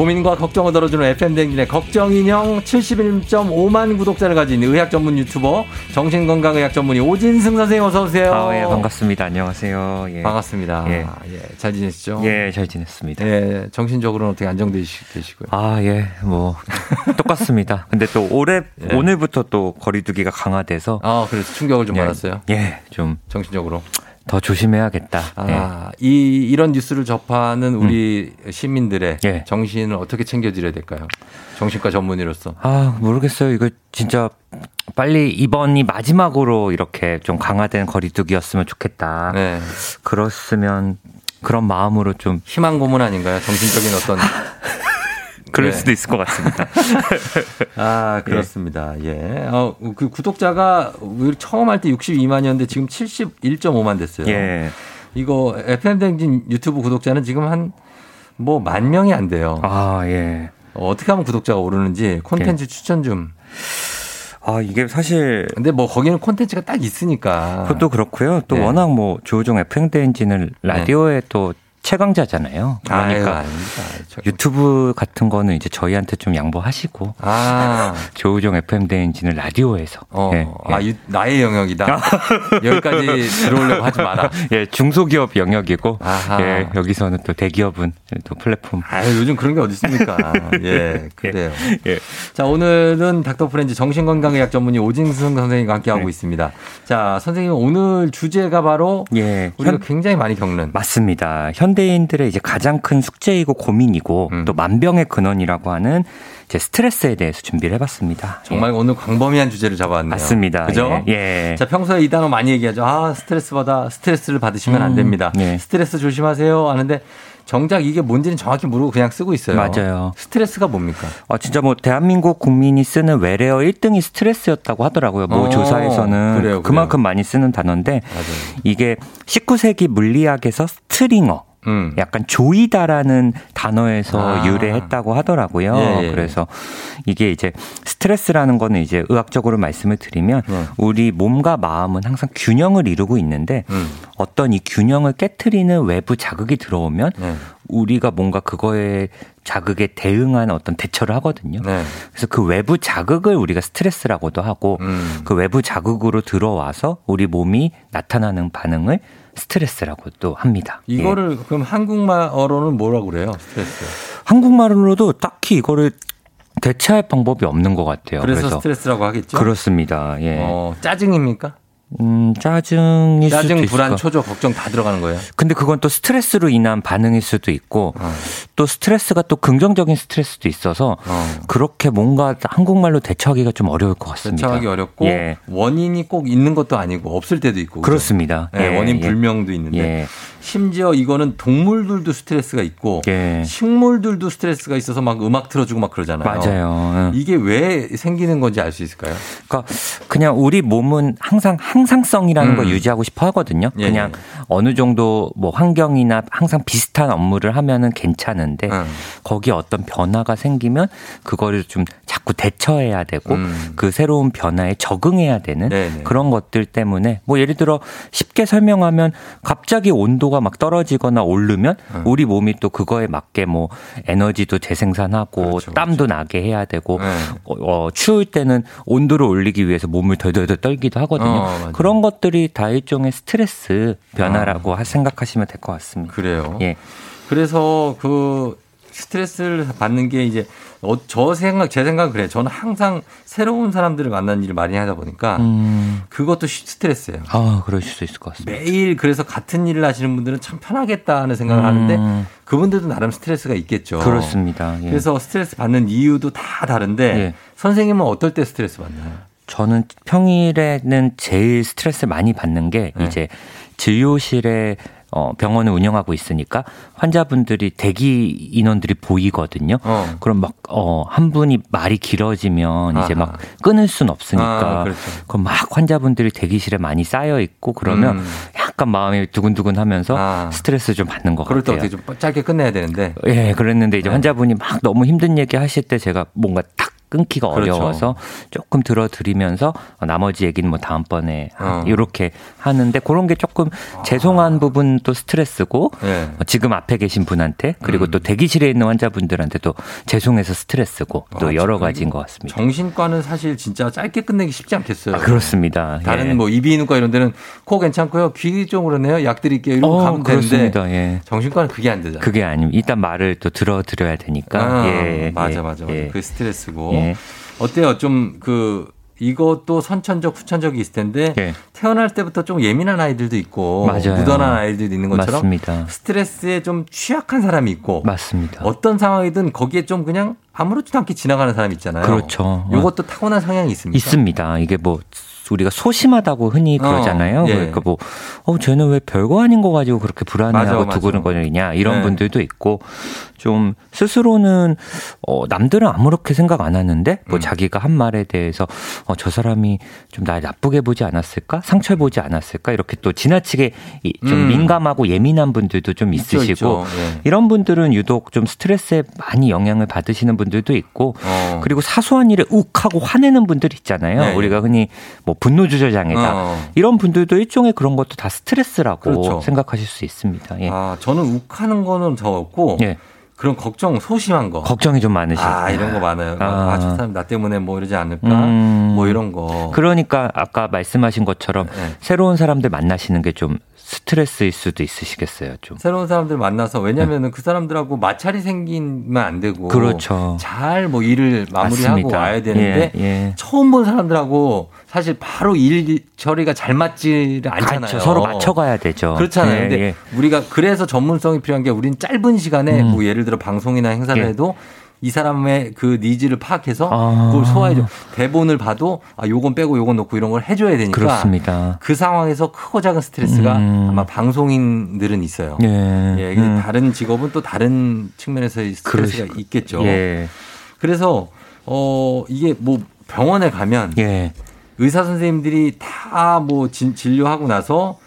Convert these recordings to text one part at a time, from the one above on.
고민과 걱정을 덜어주는 FM댕진의 걱정인형 71.5만 구독자를 가진 의학 전문 유튜버 정신건강의학 전문의 오진승 선생님 어서오세요. 아, 예, 반갑습니다. 안녕하세요. 예. 반갑습니다. 예. 예. 잘 지내시죠? 예, 잘 지냈습니다. 예, 정신적으로는 어떻게 안정되시고요? 아, 예, 뭐, 똑같습니다. 근데 또 올해, 예. 오늘부터 또 거리두기가 강화돼서. 아, 그래서 충격을 좀 예, 받았어요? 예, 좀. 정신적으로. 더 조심해야겠다. 아, 네. 이 이런 뉴스를 접하는 우리 음. 시민들의 네. 정신을 어떻게 챙겨드려야 될까요? 정신과 전문의로서. 아 모르겠어요. 이거 진짜 빨리 이번이 마지막으로 이렇게 좀 강화된 거리두기였으면 좋겠다. 네. 그렇으면 그런 마음으로 좀 희망 고문 아닌가요? 정신적인 어떤 그럴 네. 수도 있을 것 같습니다. 아, 그렇습니다. 예. 예. 어, 그 구독자가 처음 할 때 62만이었는데 지금 71.5만 됐어요. 예. 이거 FM댕진 유튜브 구독자는 지금 한 뭐 만 명이 안 돼요. 아, 예. 어, 어떻게 하면 구독자가 오르는지 콘텐츠 예. 추천 좀. 아, 이게 사실. 근데 뭐 거기는 콘텐츠가 딱 있으니까. 그것도 그렇고요. 또 네. 워낙 뭐 조우종 FM대행진을 라디오에 네. 또 최강자잖아요. 그러니까 아유, 유튜브 같은 거는 이제 저희한테 좀 양보하시고 아. 조우종 FM 대행진을 라디오에서 어. 예, 예. 아 유, 나의 영역이다. 여기까지 들어오려고 하지 마라. 예, 중소기업 영역이고 아하. 예, 여기서는 또 대기업은 또 플랫폼. 아 요즘 그런 게 어디 있습니까? 예, 그래요. 예. 자, 오늘은 닥터 프렌즈 정신건강의학 전문의 오진승 선생님과 함께 하고 네. 있습니다. 자, 선생님 오늘 주제가 바로 예, 우리가 현, 굉장히 많이 겪는 맞습니다. 현 현대인들의 이제 가장 큰 숙제이고 고민이고 음. 또 만병의 근원이라고 하는 이제 스트레스에 대해서 준비를 해봤습니다. 정말 예. 오늘 광범위한 주제를 잡아왔네요. 맞습니다. 그죠? 예. 예. 자, 평소에 이 단어 많이 얘기하죠. 아, 스트레스 받아. 스트레스를 받으시면 음. 안 됩니다. 예. 스트레스 조심하세요. 하는데 정작 이게 뭔지는 정확히 모르고 그냥 쓰고 있어요. 맞아요. 스트레스가 뭡니까? 아, 진짜 뭐 대한민국 국민이 쓰는 외래어 1등이 스트레스였다고 하더라고요. 뭐 어, 조사에서는 그래요, 그만큼 그래요. 많이 쓰는 단어인데 맞아요. 이게 19세기 물리학에서 스트링어 음. 약간 조이다라는 단어에서 아. 유래했다고 하더라고요. 예, 예. 그래서 이게 이제 스트레스라는 거는 이제 의학적으로 말씀을 드리면 음. 우리 몸과 마음은 항상 균형을 이루고 있는데 음. 어떤 이 균형을 깨뜨리는 외부 자극이 들어오면 네. 우리가 뭔가 그거에 자극에 대응하는 어떤 대처를 하거든요. 네. 그래서 그 외부 자극을 우리가 스트레스라고도 하고 음. 그 외부 자극으로 들어와서 우리 몸이 나타나는 반응을 스트레스라고 또 합니다. 이거를 예. 그럼 한국말어로는 뭐라고 그래요? 스트레스. 한국말로도 딱히 이거를 대체할 방법이 없는 것 같아요. 그래서, 그래서 스트레스라고 하겠죠? 그렇습니다. 예. 어, 짜증입니까? 음, 짜증이 짜증, 불안, 초조, 걱정 다 들어가는 거예요. 근데 그건 또 스트레스로 인한 반응일 수도 있고 어. 또 스트레스가 또 긍정적인 스트레스도 있어서 어. 그렇게 뭔가 한국말로 대처하기가 좀 어려울 것 같습니다. 대처하기 어렵고 예. 원인이 꼭 있는 것도 아니고 없을 때도 있고 그렇습니다. 예, 원인 예. 불명도 있는데 예. 심지어 이거는 동물들도 스트레스가 있고 예. 식물들도 스트레스가 있어서 막 음악 틀어주고 막 그러잖아요. 맞아요. 예. 이게 왜 생기는 건지 알 수 있을까요? 그러니까 그냥 우리 몸은 항상 항상성이라는 음. 걸 유지하고 싶어 하거든요. 예. 그냥 어느 정도 뭐 환경이나 항상 비슷한 업무를 하면은 괜찮은데 음. 거기에 어떤 변화가 생기면 그거를 좀 자꾸 대처해야 되고 음. 그 새로운 변화에 적응해야 되는 네네. 그런 것들 때문에 뭐 예를 들어 쉽게 설명하면 갑자기 온도 온도가 막 떨어지거나 오르면 음. 우리 몸이 또 그거에 맞게 뭐 에너지도 재생산하고 그렇죠, 땀도 그렇죠. 나게 해야 되고 네. 어, 어, 추울 때는 온도를 올리기 위해서 몸을 덜덜덜 떨기도 하거든요. 어, 그런 것들이 다 일종의 스트레스 변화라고 어. 생각하시면 될 것 같습니다. 그래요. 예. 그래서 그 스트레스를 받는 게 이제 어, 저 생각, 제 생각은 그래요. 저는 항상 새로운 사람들을 만나는 일을 많이 하다 보니까 음. 그것도 스트레스예요. 아, 그러실 수 있을 것 같습니다. 매일 그래서 같은 일을 하시는 분들은 참 편하겠다 하는 생각을 음. 하는데 그분들도 나름 스트레스가 있겠죠. 그렇습니다. 예. 그래서 스트레스 받는 이유도 다 다른데 예. 선생님은 어떨 때 스트레스 받나요? 저는 평일에는 제일 스트레스 많이 받는 게 네. 이제 진료실에 어, 병원을 운영하고 있으니까 환자분들이 대기 인원들이 보이거든요. 어. 그럼 막, 어, 한 분이 말이 길어지면 아하. 이제 막 끊을 순 없으니까. 아, 그렇죠. 그럼 막 환자분들이 대기실에 많이 쌓여 있고 그러면 음. 약간 마음이 두근두근 하면서 아. 스트레스 좀 받는 것 그럴 같아요. 그럴 때 어떻게 좀 짧게 끝내야 되는데. 예, 그랬는데 이제 네. 환자분이 막 너무 힘든 얘기 하실 때 제가 뭔가 딱 끊기가 그렇죠. 어려워서 조금 들어드리면서 나머지 얘기는 뭐 다음번에 어. 이렇게 하는데 그런 게 조금 죄송한 아. 부분도 스트레스고 네. 지금 앞에 계신 분한테 그리고 음. 또 대기실에 있는 환자분들한테도 죄송해서 스트레스고 또 아, 여러 가지인 것 같습니다. 정신과는 사실 진짜 짧게 끝내기 쉽지 않겠어요. 아, 그렇습니다. 다른 예. 뭐 이비인후과 이런 데는 코 괜찮고요. 귀 쪽으로네요. 약 드릴게요. 거 어, 가면 그렇습니다. 되는데 예. 정신과는 그게 안 되잖아요. 그게 아니면 일단 말을 또 들어드려야 되니까. 아, 예, 맞아 예, 맞아. 예. 그 스트레스고. 예. 어때요? 좀그 이것도 선천적 후천적이 있을 텐데 예. 태어날 때부터 좀 예민한 아이들도 있고 맞아요. 무던한 아이들도 있는 것처럼 맞습니다. 스트레스에 좀 취약한 사람이 있고 맞습니다. 어떤 상황이든 거기에 좀 그냥 아무렇지도 않게 지나가는 사람 있잖아요. 그렇죠. 이것도 타고난 성향이 있습니다. 있습니다. 이게 뭐 우리가 소심하다고 흔히 어, 그러잖아요. 어, 예. 그러니까 뭐, 어, 쟤는 왜 별거 아닌 거 가지고 그렇게 불안해하고 두근거리냐 이런 네. 분들도 있고 좀 스스로는 어, 남들은 아무렇게 생각 안 하는데 뭐 음. 자기가 한 말에 대해서 어, 저 사람이 좀 날 나쁘게 보지 않았을까? 상처 보지 않았을까? 이렇게 또 지나치게 좀 음. 민감하고 예민한 분들도 좀 있으시고 있죠, 있죠. 네. 이런 분들은 유독 좀 스트레스에 많이 영향을 받으시는 분들도 있고 어. 그리고 사소한 일에 욱하고 화내는 분들 있잖아요. 네. 우리가 흔히 뭐 분노 조절 장애다. 어. 이런 분들도 일종의 그런 것도 다 스트레스라고 그렇죠. 생각하실 수 있습니다. 예. 아, 저는 욱하는 거는 저 없고 예. 그런 걱정, 소심한 거. 걱정이 좀 많으시고. 아, 이런 거 많아요. 아, 아저 사람 나 때문에 뭐 이러지 않을까? 음. 뭐 이런 거. 그러니까 아까 말씀하신 것처럼 네. 새로운 사람들 만나시는 게 좀 스트레스일 수도 있으시겠어요, 좀. 새로운 사람들 만나서 왜냐면은 네. 그 사람들하고 마찰이 생기면 안 되고. 그렇죠. 잘 뭐 일을 마무리하고 맞습니다. 와야 되는데 예, 예. 처음 본 사람들하고 사실 바로 일 처리가 잘 맞지를 않잖아요. 그렇죠. 서로 맞춰가야 되죠. 그렇잖아요. 예, 근데 예. 우리가 그래서 전문성이 필요한 게 우리는 짧은 시간에 음. 뭐 예를 들어 방송이나 행사를 예. 해도 이 사람의 그 needs를 파악해서 아. 그걸 소화해줘. 대본을 봐도 아 요건 빼고 요건 넣고 이런 걸 해줘야 되니까. 그렇습니다. 그 상황에서 크고 작은 스트레스가 음. 아마 방송인들은 있어요. 예. 예. 음. 다른 직업은 또 다른 측면에서의 스트레스가 그러시... 있겠죠. 예. 그래서 어 이게 뭐 병원에 가면 예. 의사 선생님들이 다 뭐 진료하고 나서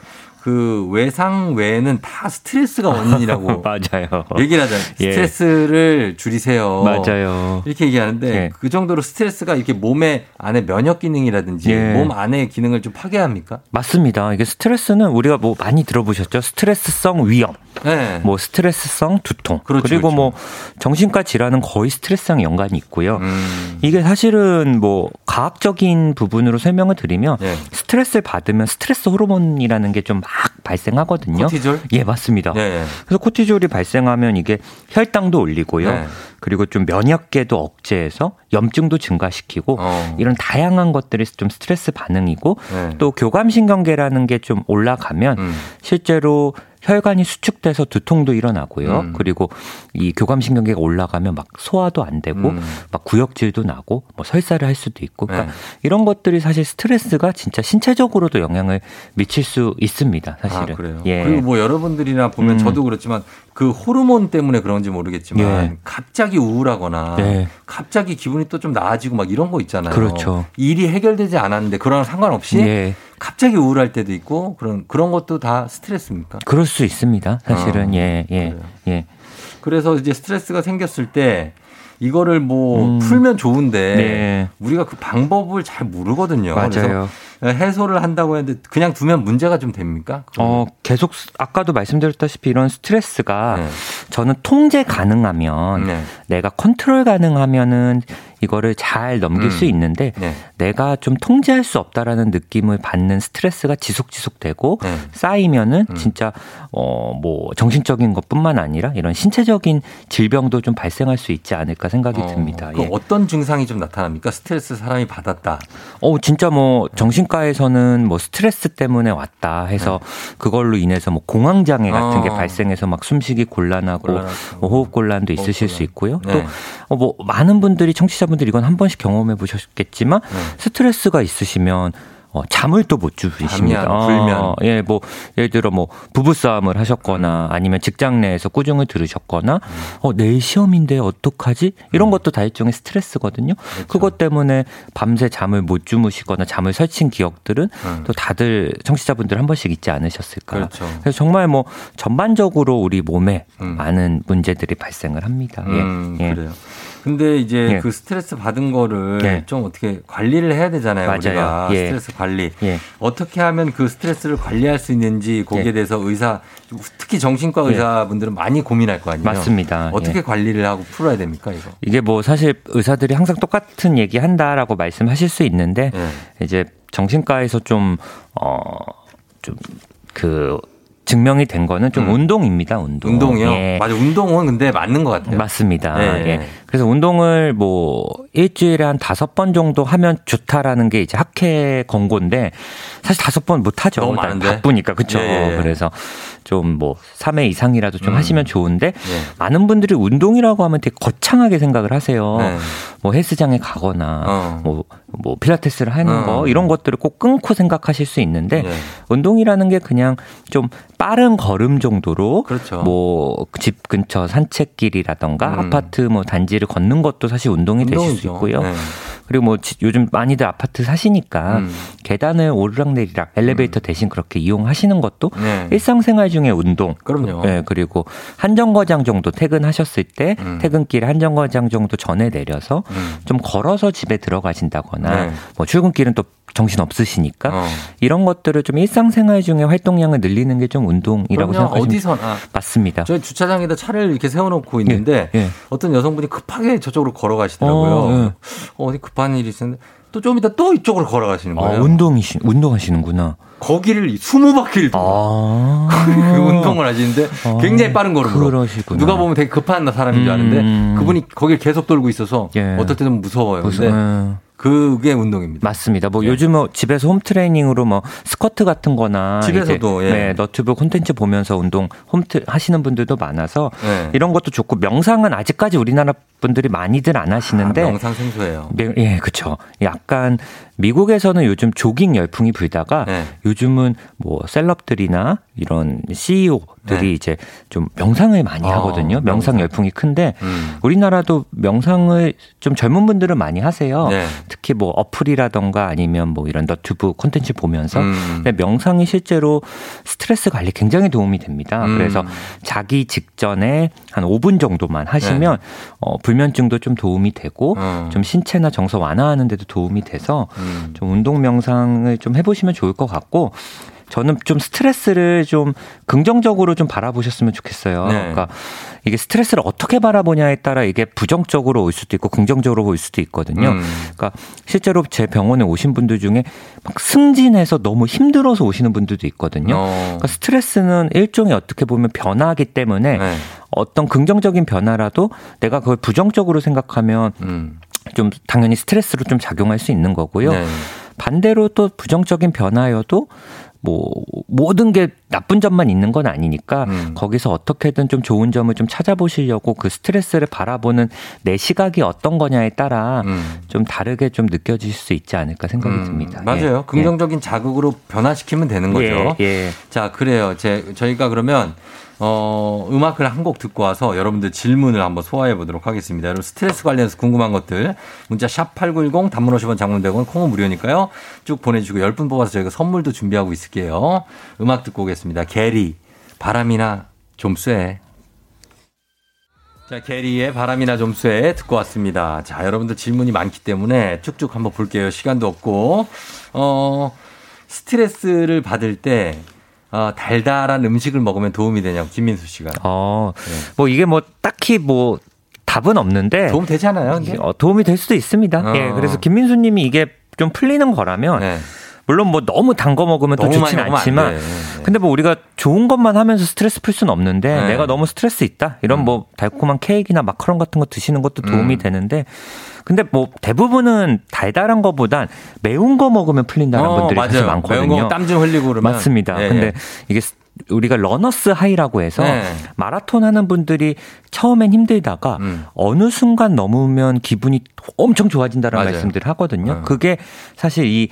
그 외상 외에는 다 스트레스가 원인이라고 맞아요. 얘기를 하잖아요. 예. 스트레스를 줄이세요. 맞아요. 이렇게 얘기하는데 예. 그 정도로 스트레스가 이렇게 몸의 안에 면역 기능이라든지 예. 몸 안의 기능을 좀 파괴합니까? 맞습니다. 이게 스트레스는 우리가 뭐 많이 들어보셨죠? 스트레스성 위염, 네. 뭐 스트레스성 두통, 그렇죠, 그리고 그렇죠. 뭐 정신과 질환은 거의 스트레스랑 연관이 있고요. 음. 이게 사실은 뭐 과학적인 부분으로 설명을 드리면 네. 스트레스를 받으면 스트레스 호르몬이라는 게 좀 막 발생하거든요. 코티졸? 예, 맞습니다. 네. 그래서 코티졸이 발생하면 이게 혈당도 올리고요. 네. 그리고 좀 면역계도 억제해서 염증도 증가시키고 어. 이런 다양한 것들이 좀 스트레스 반응이고 네. 또 교감신경계라는 게 좀 올라가면 음. 실제로 혈관이 수축돼서 두통도 일어나고요. 음. 그리고 이 교감신경계가 올라가면 막 소화도 안 되고 음. 막 구역질도 나고 뭐 설사를 할 수도 있고 그러니까 네. 이런 것들이 사실 스트레스가 진짜 신체적으로도 영향을 미칠 수 있습니다. 사실은. 아, 그래요. 예. 그리고 뭐 여러분들이나 보면 음. 저도 그렇지만 그 호르몬 때문에 그런지 모르겠지만 예. 갑자기 우울하거나 네. 갑자기 기분이 또 좀 나아지고 막 이런 거 있잖아요. 그렇죠. 일이 해결되지 않았는데 그런 상관없이 예. 갑자기 우울할 때도 있고 그런 그런 것도 다 스트레스입니까? 그럴 수 있습니다. 사실은 어, 예, 예, 예. 그래서 이제 스트레스가 생겼을 때 이거를 뭐 음. 풀면 좋은데 네. 우리가 그 방법을 잘 모르거든요. 맞아요. 해소를 한다고 했는데 그냥 두면 문제가 좀 됩니까? 어, 계속 아까도 말씀드렸다시피 이런 스트레스가 네. 저는 통제 가능하면 네. 내가 컨트롤 가능하면은 이거를 잘 넘길 음. 수 있는데 네. 내가 좀 통제할 수 없다라는 느낌을 받는 스트레스가 지속 지속되고 네. 쌓이면은 음. 진짜 어 뭐 정신적인 것뿐만 아니라 이런 신체적인 질병도 좀 발생할 수 있지 않을까 생각이 어, 듭니다. 예. 어떤 증상이 좀 나타납니까? 스트레스 사람이 받았다. 어 진짜 뭐 정신과에서는 뭐 스트레스 때문에 왔다 해서 네. 그걸로 인해서 뭐 공황 장애 같은 어. 게 발생해서 막 숨쉬기 곤란하고 뭐 호흡 곤란도 있으실 곤란. 수 있고요. 네. 또뭐 어, 많은 분들이 청취자 여러분들 이건 한 번씩 경험해 보셨겠지만 네. 스트레스가 있으시면 어, 잠을 또 못 주무십니다. 불면. 어, 예, 뭐 예를 들어 뭐 부부 싸움을 하셨거나 아니면 직장 내에서 꾸중을 들으셨거나 음. 어, 내일 시험인데 어떡하지? 이런 음. 것도 다 일종의 스트레스거든요. 그렇죠. 그것 때문에 밤새 잠을 못 주무시거나 잠을 설친 기억들은 음. 또 다들 청취자분들 한 번씩 있지 않으셨을까? 그렇죠. 그래서 정말 뭐 전반적으로 우리 몸에 음. 많은 문제들이 발생을 합니다. 예. 예. 그래요. 근데 이제 예. 그 스트레스 받은 거를 예. 좀 어떻게 관리를 해야 되잖아요. 맞아요. 우리가 예. 스트레스 관리. 예. 어떻게 하면 그 스트레스를 관리할 수 있는지 거기에 예. 대해서 의사 특히 정신과 예. 의사분들은 많이 고민할 거 아니에요. 맞습니다. 어떻게 관리를 하고 풀어야 됩니까, 이거? 이게 뭐 사실 의사들이 항상 똑같은 얘기 한다라고 말씀하실 수 있는데 이제 정신과에서 좀 어, 좀그 증명이 된 거는 좀 음. 운동입니다. 운동. 운동이요? 예. 맞아. 운동은 근데 맞는 것 같아요. 맞습니다. 예. 예. 그래서 운동을 뭐 일주일에 한 다섯 번 정도 하면 좋다라는 게 이제 학회 권고인데 사실 다섯 번 못 하죠. 너무 많은데. 바쁘니까. 그렇죠. 예. 그래서 좀 뭐 3회 이상이라도 좀 음. 하시면 좋은데 예. 많은 분들이 운동이라고 하면 되게 거창하게 생각을 하세요. 네. 뭐 헬스장에 가거나 어. 뭐, 뭐 필라테스를 하는 어. 거 이런 것들을 꼭 끊고 생각하실 수 있는데 예. 운동이라는 게 그냥 좀 빠른 걸음 정도로 그렇죠. 뭐집 근처 산책길이라던가 음. 아파트 뭐 단지를 걷는 것도 사실 운동이 운동이죠. 되실 수 있고요. 네. 그리고 뭐 요즘 많이들 아파트 사시니까 음. 계단을 오르락내리락 엘리베이터 음. 대신 그렇게 이용하시는 것도 네. 일상생활 중에 운동. 그럼요. 네, 그리고 한 정거장 정도 퇴근하셨을 때 음. 퇴근길에 한 정거장 정도 전에 내려서 음. 좀 걸어서 집에 들어가신다거나 네. 뭐 출근길은 또 정신 없으시니까 어. 이런 것들을 좀 일상생활 중에 활동량을 늘리는 게 좀 운동이라고 생각하시면 어디서나 맞습니다. 저희 주차장에다 차를 이렇게 세워놓고 있는데 예, 예. 어떤 여성분이 급하게 저쪽으로 걸어가시더라고요. 어, 예. 어, 디 급한 일이 있었는데 또 좀 이따 또 이쪽으로 걸어가시는 거예요. 아, 운동이시 운동하시는구나. 거기를 20바퀴를 아~ 그 운동을 하시는데 아~ 굉장히 빠른 걸음으로. 그러시구나. 누가 보면 되게 급한 사람인 줄 아는데 음~ 그분이 거기를 계속 돌고 있어서 예. 어떨 때는 무서워요. 근데 무서워. 그게 운동입니다. 맞습니다. 뭐 네. 요즘 뭐 집에서 홈 트레이닝으로 뭐 스쿼트 같은 거나 집에서도 예. 네, 너튜브 콘텐츠 보면서 운동 홈트 하시는 분들도 많아서 네. 이런 것도 좋고 명상은 아직까지 우리나라 분들이 많이들 안 하시는데 아, 명상 생소해요. 예, 그렇죠. 약간 미국에서는 요즘 조깅 열풍이 불다가 네. 요즘은 뭐 셀럽들이나 이런 CEO들이 네. 이제 좀 명상을 많이 어, 하거든요. 명상, 열풍이 큰데 음. 우리나라도 명상을 좀 젊은 분들은 많이 하세요. 네. 특히 뭐 어플이라던가 아니면 뭐 이런 너튜브 콘텐츠 보면서 음. 근데 명상이 실제로 스트레스 관리 굉장히 도움이 됩니다. 음. 그래서 자기 직전에 한 5분 정도만 하시면 네. 어, 불면증도 좀 도움이 되고 어. 좀 신체나 정서 완화하는 데도 도움이 돼서 음. 좀 운동 명상을 좀 해보시면 좋을 것 같고 저는 좀 스트레스를 좀 긍정적으로 좀 바라보셨으면 좋겠어요. 네. 그러니까 이게 스트레스를 어떻게 바라보냐에 따라 이게 부정적으로 올 수도 있고 긍정적으로 올 수도 있거든요. 음. 그러니까 실제로 제 병원에 오신 분들 중에 막 승진해서 너무 힘들어서 오시는 분들도 있거든요. 어. 그러니까 스트레스는 일종의 어떻게 보면 변화기 때문에 네. 어떤 긍정적인 변화라도 내가 그걸 부정적으로 생각하면 음. 좀 당연히 스트레스로 좀 작용할 수 있는 거고요. 네. 반대로 또 부정적인 변화여도 뭐 모든 게 나쁜 점만 있는 건 아니니까 음. 거기서 어떻게든 좀 좋은 점을 좀 찾아보시려고 그 스트레스를 바라보는 내 시각이 어떤 거냐에 따라 음. 좀 다르게 좀 느껴질 수 있지 않을까 생각이 음. 듭니다. 맞아요. 예. 긍정적인 자극으로 변화시키면 되는 거죠. 예. 예. 자, 그래요. 제 저희가 그러면 어, 음악을 한 곡 듣고 와서 여러분들 질문을 한번 소화해 보도록 하겠습니다. 여러분 스트레스 관련해서 궁금한 것들 문자 샵 8910 단문 50원 장문 100원 콩은 무료니까요. 쭉 보내주시고 10분 뽑아서 저희가 선물도 준비하고 있을게요. 음악 듣고 오겠습니다. 게리 바람이나 좀 쐬. 자, 게리의 바람이나 좀 쐬 듣고 왔습니다. 자, 여러분들 질문이 많기 때문에 쭉쭉 한번 볼게요. 시간도 없고. 어, 스트레스를 받을 때 어, 달달한 음식을 먹으면 도움이 되냐고 김민수 씨가. 어, 네. 뭐 이게 뭐 딱히 뭐 답은 없는데 도움 되지 않아요? 어, 도움이 될 수도 있습니다. 어. 예, 그래서 김민수님이 이게 좀 풀리는 거라면. 네. 물론 뭐 너무 단 거 먹으면 또 좋진 않지만 네. 근데 뭐 우리가 좋은 것만 하면서 스트레스 풀 수는 없는데 네. 내가 너무 스트레스 있다 이런 음. 뭐 달콤한 케이크나 마카롱 같은 거 드시는 것도 도움이 음. 되는데 근데 뭐 대부분은 달달한 거보단 매운 거 먹으면 풀린다는 어, 분들이 맞아요. 사실 많거든요. 땀 좀 흘리고 그러면 맞습니다. 예, 근데 예. 이게 우리가 러너스 하이라고 해서 네. 마라톤 하는 분들이 처음엔 힘들다가 음. 어느 순간 넘으면 기분이 엄청 좋아진다는 말씀들을 하거든요. 네. 그게 사실 이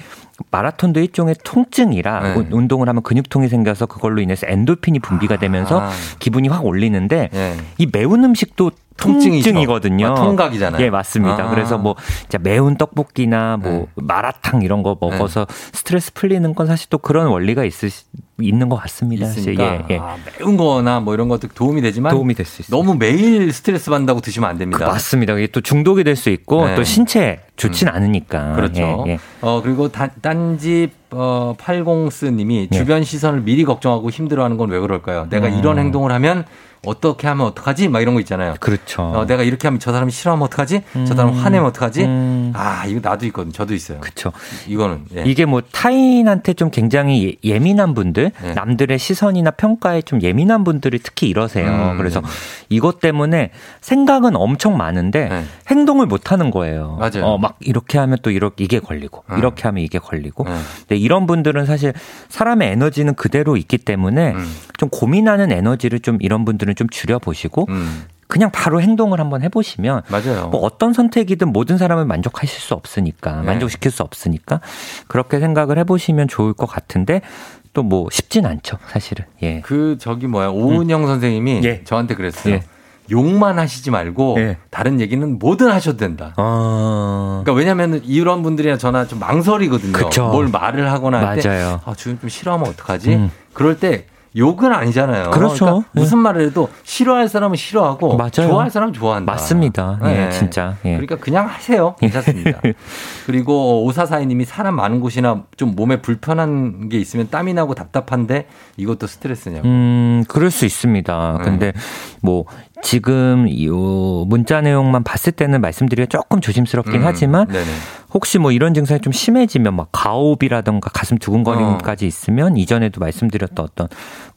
마라톤도 일종의 통증이라 네. 운동을 하면 근육통이 생겨서 그걸로 인해서 엔도핀이 분비가 되면서 아. 기분이 확 올리는데 네. 이 매운 음식도 통증이거든요. 아, 통각이잖아요. 예, 맞습니다. 아. 그래서 뭐 진짜 매운 떡볶이나 뭐 네. 마라탕 이런 거 먹어서 네. 스트레스 풀리는 건 사실 또 그런 원리가 있으 있는 것 같습니다. 있으니까 예, 예. 아, 매운 거나 뭐 이런 것도 도움이 되지만 도움이 될 수 있어요. 너무 매일 스트레스 받는다고 드시면 안 됩니다. 그 맞습니다. 이게 또 중독이 될 수 있고 네. 또 신체 좋진 음. 않으니까. 그렇죠. 예, 예. 어 그리고 단, 딴지 어 80스님이 예. 주변 시선을 미리 걱정하고 힘들어하는 건 왜 그럴까요? 내가 음. 이런 행동을 하면 어떻게 하면 어떡하지? 막 이런 거 있잖아요. 그렇죠. 어, 내가 이렇게 하면 저 사람이 싫어하면 어떡하지? 음. 저 사람 화내면 어떡하지? 음. 아, 이거 나도 있거든. 저도 있어요. 그렇죠. 이거는 예. 이게 뭐 타인한테 좀 굉장히 예, 예민한 분들, 예. 남들의 시선이나 평가에 좀 예민한 분들이 특히 이러세요. 음. 그래서 이것 때문에 생각은 엄청 많은데 네. 행동을 못 하는 거예요. 맞아요. 어, 막 이렇게 하면 또 이렇게 이게 걸리고 음. 이렇게 하면 이게 걸리고. 네. 근데 이런 분들은 사실 사람의 에너지는 그대로 있기 때문에 음. 좀 고민하는 에너지를 좀 이런 분들은 좀 줄여 보시고 음. 그냥 바로 행동을 한번 해보시면 맞아요. 뭐 어떤 선택이든 모든 사람을 만족하실 수 없으니까 네. 만족시킬 수 없으니까 그렇게 생각을 해보시면 좋을 것 같은데 또 뭐 쉽진 않죠 사실은 예. 그 저기 뭐야 오은영 음. 선생님이 예. 저한테 그랬어요. 예. 욕만 하시지 말고 예. 다른 얘기는 뭐든 하셔도 된다. 어... 그러니까 왜냐하면 이런 분들이나 저나 좀 망설이거든요. 그쵸. 뭘 말을 하거나 할 때, 아, 주변 좀 싫어하면 어떡하지? 음. 그럴 때 욕은 아니잖아요. 그렇죠. 그러니까 무슨 네. 말을 해도 싫어할 사람은 싫어하고 맞아요. 좋아할 사람은 좋아한다. 맞습니다. 예, 네. 예, 진짜. 예. 그러니까 그냥 하세요. 괜찮습니다. 그리고 오사사이님이 사람 많은 곳이나 좀 몸에 불편한 게 있으면 땀이 나고 답답한데 이것도 스트레스냐고. 음, 그럴 수 있습니다. 네. 근데 뭐 지금 이 문자 내용만 봤을 때는 말씀드리기가 조금 조심스럽긴 음, 하지만 네네. 혹시 뭐 이런 증상이 좀 심해지면 막 가오비라던가 가슴 두근거림까지 어. 있으면 이전에도 말씀드렸던 어떤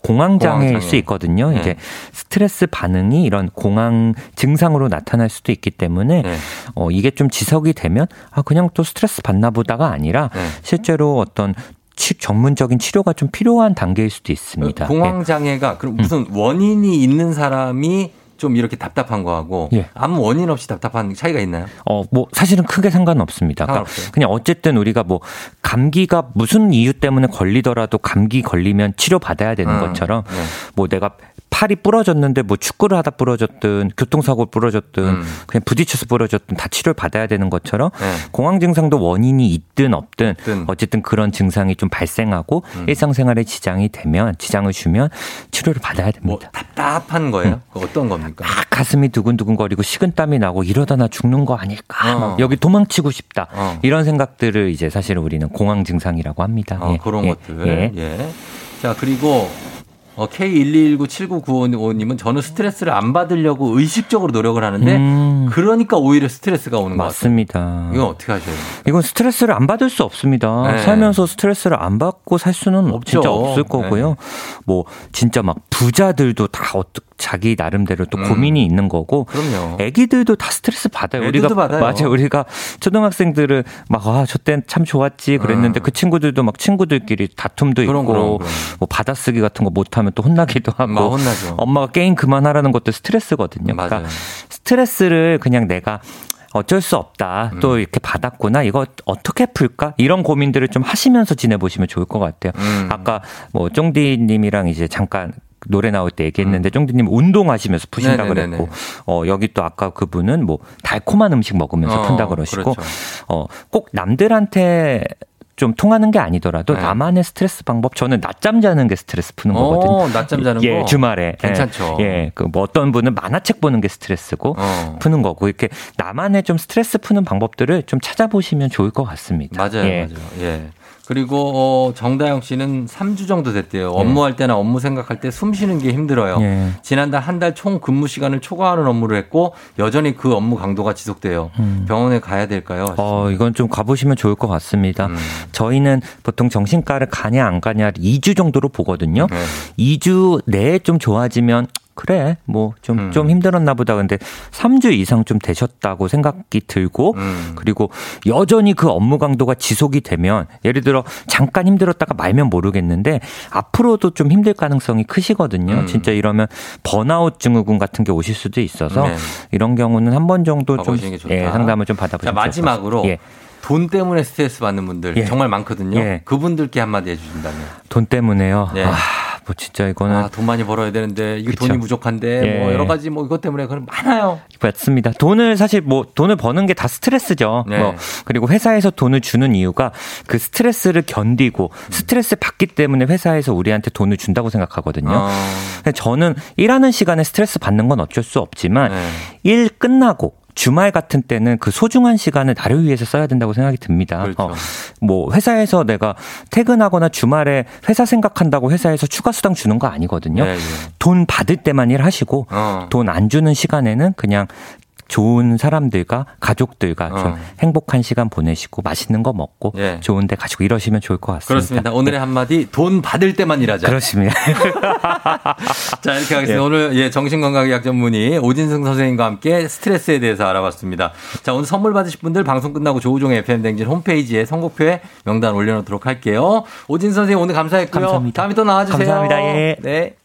공황장애일 수 있거든요. 네. 이제 스트레스 반응이 이런 공황 증상으로 나타날 수도 있기 때문에 네. 어 이게 좀 지속이 되면 아 그냥 또 스트레스 받나 보다가 아니라 네. 실제로 어떤 치, 전문적인 치료가 좀 필요한 단계일 수도 있습니다. 공황 장애가 그럼 무슨 음. 원인이 있는 사람이 좀 이렇게 답답한 거하고 예. 아무 원인 없이 답답한 차이가 있나요? 어, 뭐 사실은 크게 상관없습니다. 그러니까 그냥 어쨌든 우리가 뭐 감기가 무슨 이유 때문에 걸리더라도 감기 걸리면 치료 받아야 되는 음. 것처럼 네. 뭐 내가 팔이 부러졌는데 뭐 축구를 하다 부러졌든 교통사고 부러졌든 음. 그냥 부딪혀서 부러졌든 다 치료를 받아야 되는 것처럼 네. 공황 증상도 원인이 있든 없든 있든. 어쨌든 그런 증상이 좀 발생하고 음. 일상생활에 지장이 되면 지장을 주면 치료를 받아야 됩니다. 뭐 답답한 거예요? 음. 어떤 겁니까? 아, 가슴이 두근두근거리고 식은땀이 나고 이러다 나 죽는 거 아닐까? 어. 여기 도망치고 싶다. 어. 이런 생각들을 이제 사실은 우리는 공황 증상이라고 합니다. 어, 예. 그런 예. 것들. 예. 예. 자 그리고 어, K1197995님은 저는 스트레스를 안 받으려고 의식적으로 노력을 하는데 음. 그러니까 오히려 스트레스가 오는 거 맞습니다. 이건 어떻게 하셔요? 이건 스트레스를 안 받을 수 없습니다. 네. 살면서 스트레스를 안 받고 살 수는 없죠. 진짜 없을 거고요. 네. 뭐 진짜 막 부자들도 다 어떻게 자기 나름대로 또 음. 고민이 있는 거고. 그럼요. 애기들도 다 스트레스 받아요. 우리가 받아요. 맞아요. 우리가 초등학생들은 막 아, 저땐 참 좋았지 그랬는데 음. 그 친구들도 막 친구들끼리 다툼도 그럼, 있고 그럼, 그럼. 뭐 받아쓰기 같은 거 못 하면 또 혼나기도 하고. 혼나죠. 엄마가 게임 그만하라는 것도 스트레스거든요. 맞아요. 그러니까 스트레스를 그냥 내가 어쩔 수 없다. 음. 또 이렇게 받았구나. 이거 어떻게 풀까? 이런 고민들을 좀 하시면서 지내보시면 좋을 것 같아요. 음. 아까 뭐 쫑디님이랑 이제 잠깐 노래 나올 때 얘기했는데 음. 쫑디님 운동하시면서 푸신다 네네네네. 그랬고 어 여기 또 아까 그분은 뭐 달콤한 음식 먹으면서 어, 푼다 그러시고 그렇죠. 어꼭 남들한테 좀 통하는 게 아니더라도 네. 나만의 스트레스 방법 저는 낮잠 자는 게 스트레스 푸는 거거든요. 오, 낮잠 자는 예, 거. 주말에 괜찮죠. 예, 예 그 뭐 어떤 분은 만화책 보는 게 스트레스고 어. 푸는 거고 이렇게 나만의 좀 스트레스 푸는 방법들을 좀 찾아보시면 좋을 것 같습니다. 맞아요, 예. 맞아요. 예. 그리고 어, 정다영 씨는 3주 정도 됐대요. 네. 업무할 때나 업무 생각할 때 숨 쉬는 게 힘들어요. 네. 지난달 한 달 총 근무 시간을 초과하는 업무를 했고 여전히 그 업무 강도가 지속돼요. 음. 병원에 가야 될까요? 어, 이건 좀 가보시면 좋을 것 같습니다. 음. 저희는 보통 정신과를 가냐 안 가냐 2주 정도로 보거든요. 네. 2주 내에 좀 좋아지면 그래 뭐 좀좀 음. 좀 힘들었나 보다 근데 3주 이상 좀 되셨다고 생각이 들고 음. 그리고 여전히 그 업무 강도가 지속이 되면 예를 들어 잠깐 힘들었다가 말면 모르겠는데 앞으로도 좀 힘들 가능성이 크시거든요. 음. 진짜 이러면 번아웃 증후군 같은 게 오실 수도 있어서 네. 이런 경우는 한 번 정도 좀 예, 상담을 좀 받아보시면 자, 마지막으로 예. 돈 때문에 스트레스 받는 분들 예. 정말 많거든요. 예. 그분들께 한마디 해주신다면. 돈 때문에요. 네. 아, 뭐 진짜 이거는 아, 돈 많이 벌어야 되는데 이게 돈이 부족한데 예. 뭐 여러 가지 뭐 이것 때문에 그런 많아요. 맞습니다. 돈을 사실 뭐 돈을 버는 게 다 스트레스죠. 네. 뭐 그리고 회사에서 돈을 주는 이유가 그 스트레스를 견디고 음. 스트레스 받기 때문에 회사에서 우리한테 돈을 준다고 생각하거든요. 어. 저는 일하는 시간에 스트레스 받는 건 어쩔 수 없지만 네. 일 끝나고 주말 같은 때는 그 소중한 시간을 나를 위해서 써야 된다고 생각이 듭니다. 그렇죠. 어, 뭐 회사에서 내가 퇴근하거나 주말에 회사 생각한다고 회사에서 추가 수당 주는 거 아니거든요. 네, 네. 돈 받을 때만 일하시고 어. 돈안 주는 시간에는 그냥 좋은 사람들과 가족들과 어. 좀 행복한 시간 보내시고 맛있는 거 먹고 예. 좋은 데 가시고 이러시면 좋을 것 같습니다. 그렇습니다. 오늘의 한마디 돈 받을 때만 일하자. 그렇습니다. 자 이렇게 하겠습니다. 예. 오늘 예, 정신건강의학 전문의 오진승 선생님과 함께 스트레스에 대해서 알아봤습니다. 자 오늘 선물 받으실 분들 방송 끝나고 조우종의 FM 댕진 홈페이지에 선곡표에 명단 올려놓도록 할게요. 오진 선생님 오늘 감사했고요. 감사합니다. 다음에 또 나와주세요. 감사합니다. 예. 네.